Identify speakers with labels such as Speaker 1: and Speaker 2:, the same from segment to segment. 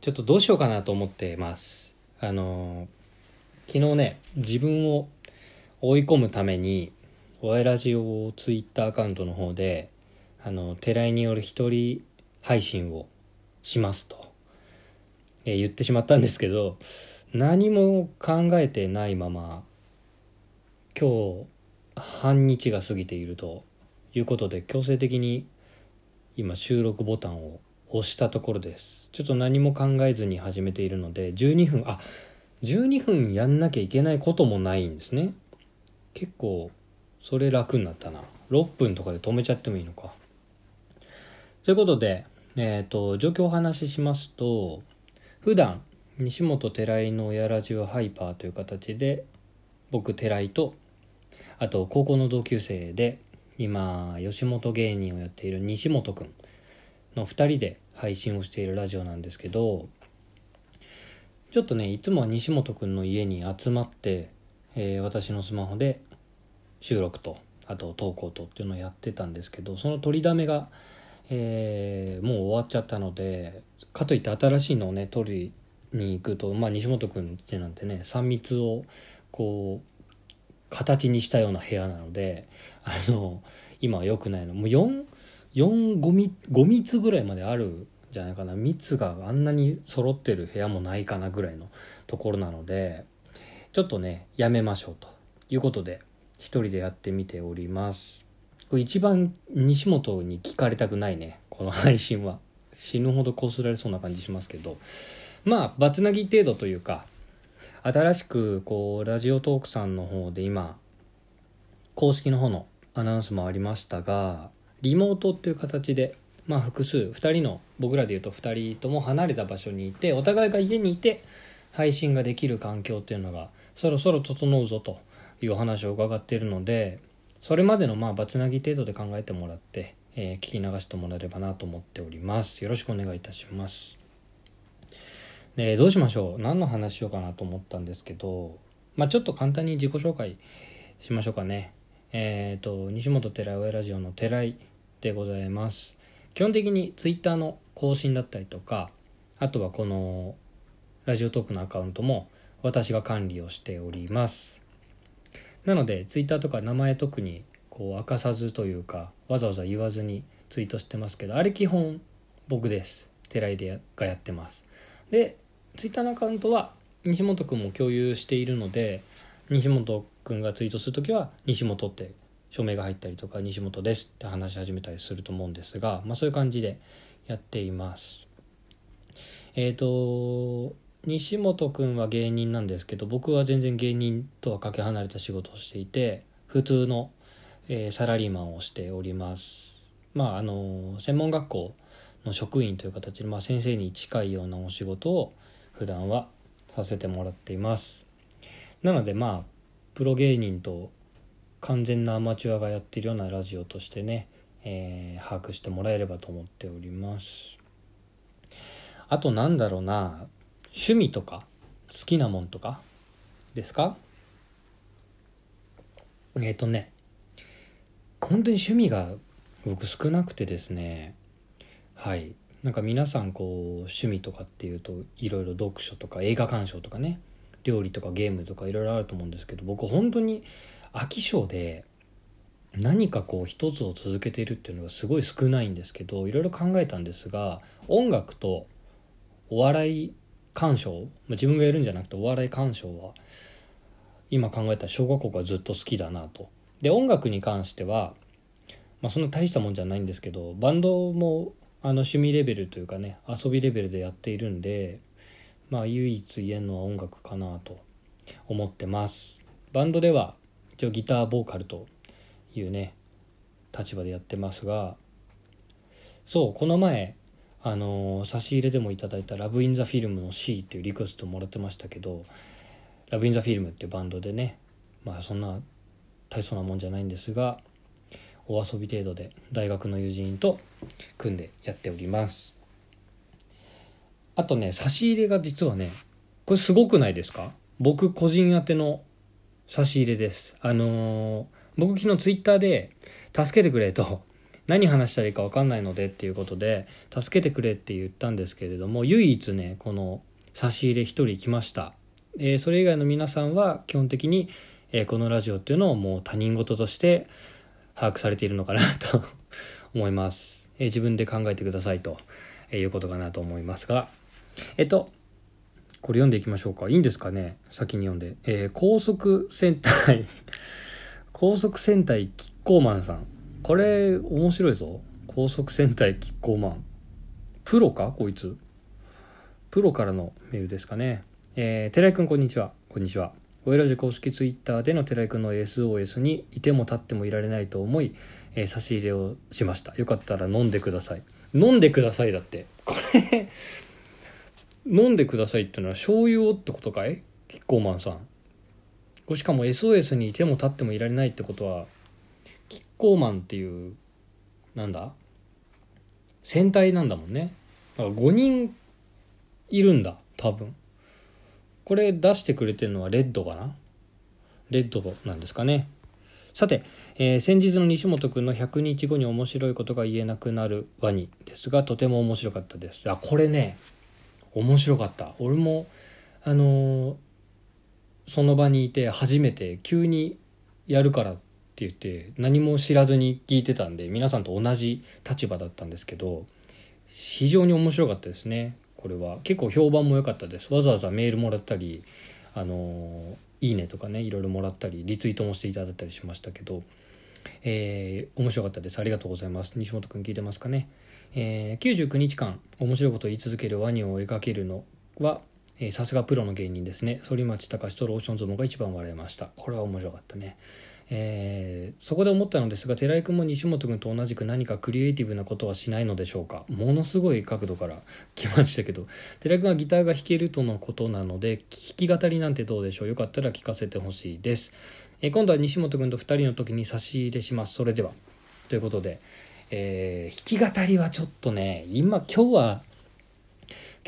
Speaker 1: ちょっとどうしようかなと思ってます。あの昨日ね自分を追い込むために親ラジオをツイッターアカウントの方であの寺井による一人配信をしますと、え言ってしまったんですけど何も考えてないまま今日半日が過ぎているということで強制的に今収録ボタンを押したところです。ちょっと何も考えずに始めているので12分あ12分やんなきゃいけないこともないんですね。結構それ楽になったな。6分とかで止めちゃってもいいのか。ということでえっ、と状況をお話ししますと普段西本寺井の親ラジオハイパーという形で僕寺井とあと高校の同級生で今吉本芸人をやっている西本くん。の2人で配信をしているラジオなんですけどちょっとねいつもは西本くんの家に集まって、えー私のスマホで収録とあと投稿とっていうのをやってたんですけどその取りだめが、えーもう終わっちゃったのでかといって新しいのをね取りに行くとまあ西本くん家なんてね3密をこう形にしたような部屋なのであの今は良くないの。もう4 4 5密5密ぐらいまであるじゃないかな。密があんなに揃ってる部屋もないかなぐらいのところなのでちょっとねやめましょうということで一人でやってみております。これ一番西本に聞かれたくないねこの配信は。死ぬほどこすられそうな感じしますけど。まあバツナギ程度というか新しくこうラジオトークさんの方で今公式の方のアナウンスもありましたがリモートっていう形でまあ複数2人の僕らでいうと2人とも離れた場所にいてお互いが家にいて配信ができる環境っていうのがそろそろ整うぞというお話を伺っているのでそれまでのまあバツナギ程度で考えてもらって、えー聞き流してもらえればなと思っております。よろしくお願いいたします。でどうしましょう？何の話しようかなと思ったんですけどまあちょっと簡単に自己紹介しましょうかね。えっ、と西本寺親ラジオの寺井でございます。基本的にツイッターの更新だったりとかあとはこのラジオトークのアカウントも私が管理をしております。なのでツイッターとか名前特にこう明かさずというかわざわざ言わずにツイートしてますけどあれ基本僕です。寺井でやがやってます。でツイッターのアカウントは西本くんも共有しているので西本くんがツイートするときは西本って署名が入ったりとか西本ですって話し始めたりすると思うんですが、まあ、そういう感じでやっています。えっ、と西本くんは芸人なんですけど僕は全然芸人とはかけ離れた仕事をしていて普通の、えーサラリーマンをしております。まああの専門学校の職員という形で、まあ、先生に近いようなお仕事を普段はさせてもらっています。なのでまあプロ芸人と完全なアマチュアがやってるようなラジオとしてね、えー把握してもらえればと思っております。あとなんだろうな趣味とか好きなもんとかですか？えっ、とね本当に趣味が僕少なくてですねはい。なんか皆さんこう趣味とかっていうといろいろ読書とか映画鑑賞とかね料理とかゲームとかいろいろあると思うんですけど僕本当に飽き性で何かこう一つを続けているっていうのがすごい少ないんですけどいろいろ考えたんですが音楽とお笑い鑑賞、まあ自分がやるんじゃなくてお笑い鑑賞は今考えたら小学校からずっと好きだなと。で音楽に関しては、まあ、そんな大したもんじゃないんですけどバンドもあの趣味レベルというかね遊びレベルでやっているんでまあ唯一言えるのは音楽かなと思ってますバンドでは一応ギターボーカルというね立場でやってますがそうこの前あの差し入れでもいただいた「ラブ・イン・ザ・フィルム」の C っていうリクエストもらってましたけど「ラブ・イン・ザ・フィルム」っていうバンドでねまあそんな大層なもんじゃないんですがお遊び程度で大学の友人と組んでやっております。あとね差し入れが実はねこれすごくないですか？僕個人宛ての差し入れです。あのー僕昨日ツイッターで助けてくれと 何話したらいいか分かんないのでっていうことで助けてくれって言ったんですけれども唯一ねこの差し入れ1人来ました、えー、それ以外の皆さんは基本的に、えー、このラジオっていうのをもう他人事として把握されているのかなと 思います、えー、自分で考えてくださいということかなと思いますが。えっとこれ読んでいきましょうか。いいんですかね？先に読んで、えー、高速戦隊。高速戦隊キッコーマンさん。これ面白いぞ。高速戦隊キッコーマン。プロか？こいつ。プロからのメールですかね。えー、寺井くんこんにちは。こんにちは。おいらじ公式ツイッターでの寺井くんの SOS にいても立ってもいられないと思い、えー、差し入れをしました。よかったら飲んでください。飲んでくださいだって。これ飲んでくださいってのは醤油をってことかい？キッコーマンさん。これしかも SOS にいても立ってもいられないってことはキッコーマンっていうなんだ？戦隊なんだもんね。だから5人いるんだ多分。これ出してくれてるのはレッドかな？レッドなんですかね。さて、えー、先日の西本くんの100日後に面白いことが言えなくなるワニですがとても面白かったです。あこれね面白かった。俺もあの、その場にいて初めて急にやるからって言って何も知らずに聞いてたんで皆さんと同じ立場だったんですけど非常に面白かったですね。これは。結構評判も良かったです。わざわざメールもらったりあのいいねとかねいろいろもらったりリツイートもしていただいたりしましたけどえー、面白かったです。ありがとうございます。西本くん聞いてますかね？えー、99日間面白いことを言い続けるワニを描けるのはさすがプロの芸人ですね。反町隆史とローションズボンが一番笑いました。これは面白かったね。えー、そこで思ったのですが寺井君も西本君と同じく何かクリエイティブなことはしないのでしょうか。ものすごい角度から 来ましたけど。寺井君はギターが弾けるとのことなので弾き語りなんてどうでしょう。よかったら聞かせてほしいです、えー、今度は西本君と2人の時に差し入れします。それでは。ということで、えー、弾き語りはちょっとね今今日は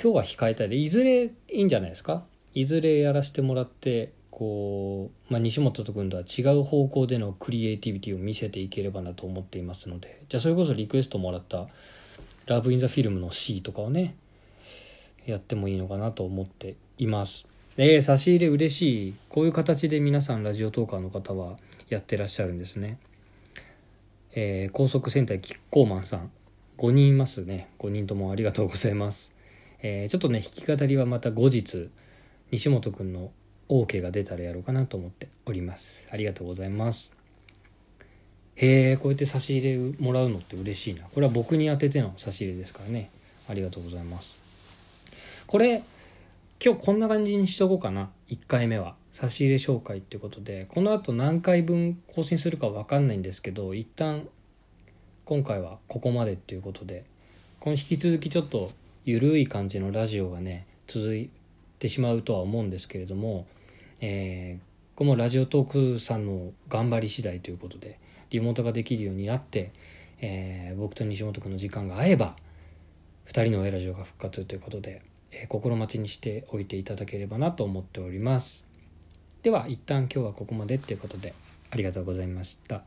Speaker 1: 今日は控えたいでいずれいいんじゃないですか？いずれやらせてもらってこう、まあ、西本と君とは違う方向でのクリエイティビティを見せていければなと思っていますのでじゃあそれこそリクエストもらった「ラブ・イン・ザ・フィルム」の C とかをねやってもいいのかなと思っています。えー、差し入れ嬉しいこういう形で皆さんラジオトーカーの方はやってらっしゃるんですね。えー、高速戦隊キッコーマンさん。5人いますね。5人ともありがとうございます。えー、ちょっとね弾き語りはまた後日西本くんの OK が出たらやろうかなと思っております。ありがとうございます。へえこうやって差し入れもらうのって嬉しいな。これは僕に当てての差し入れですからね。ありがとうございます。これ今日こんな感じにしとこうかな。1回目は。差し入れ紹介っていうことでこのあと何回分更新するか分かんないんですけど一旦今回はここまでっていうことでこの引き続きちょっと緩い感じのラジオがね続いてしまうとは思うんですけれどもえー、このラジオトークさんの頑張り次第ということでリモートができるようになって、えー、僕と西本君の時間が合えば2人の親ラジオが復活ということで、えー、心待ちにしておいていただければなと思っております。では一旦今日はここまでということでありがとうございました。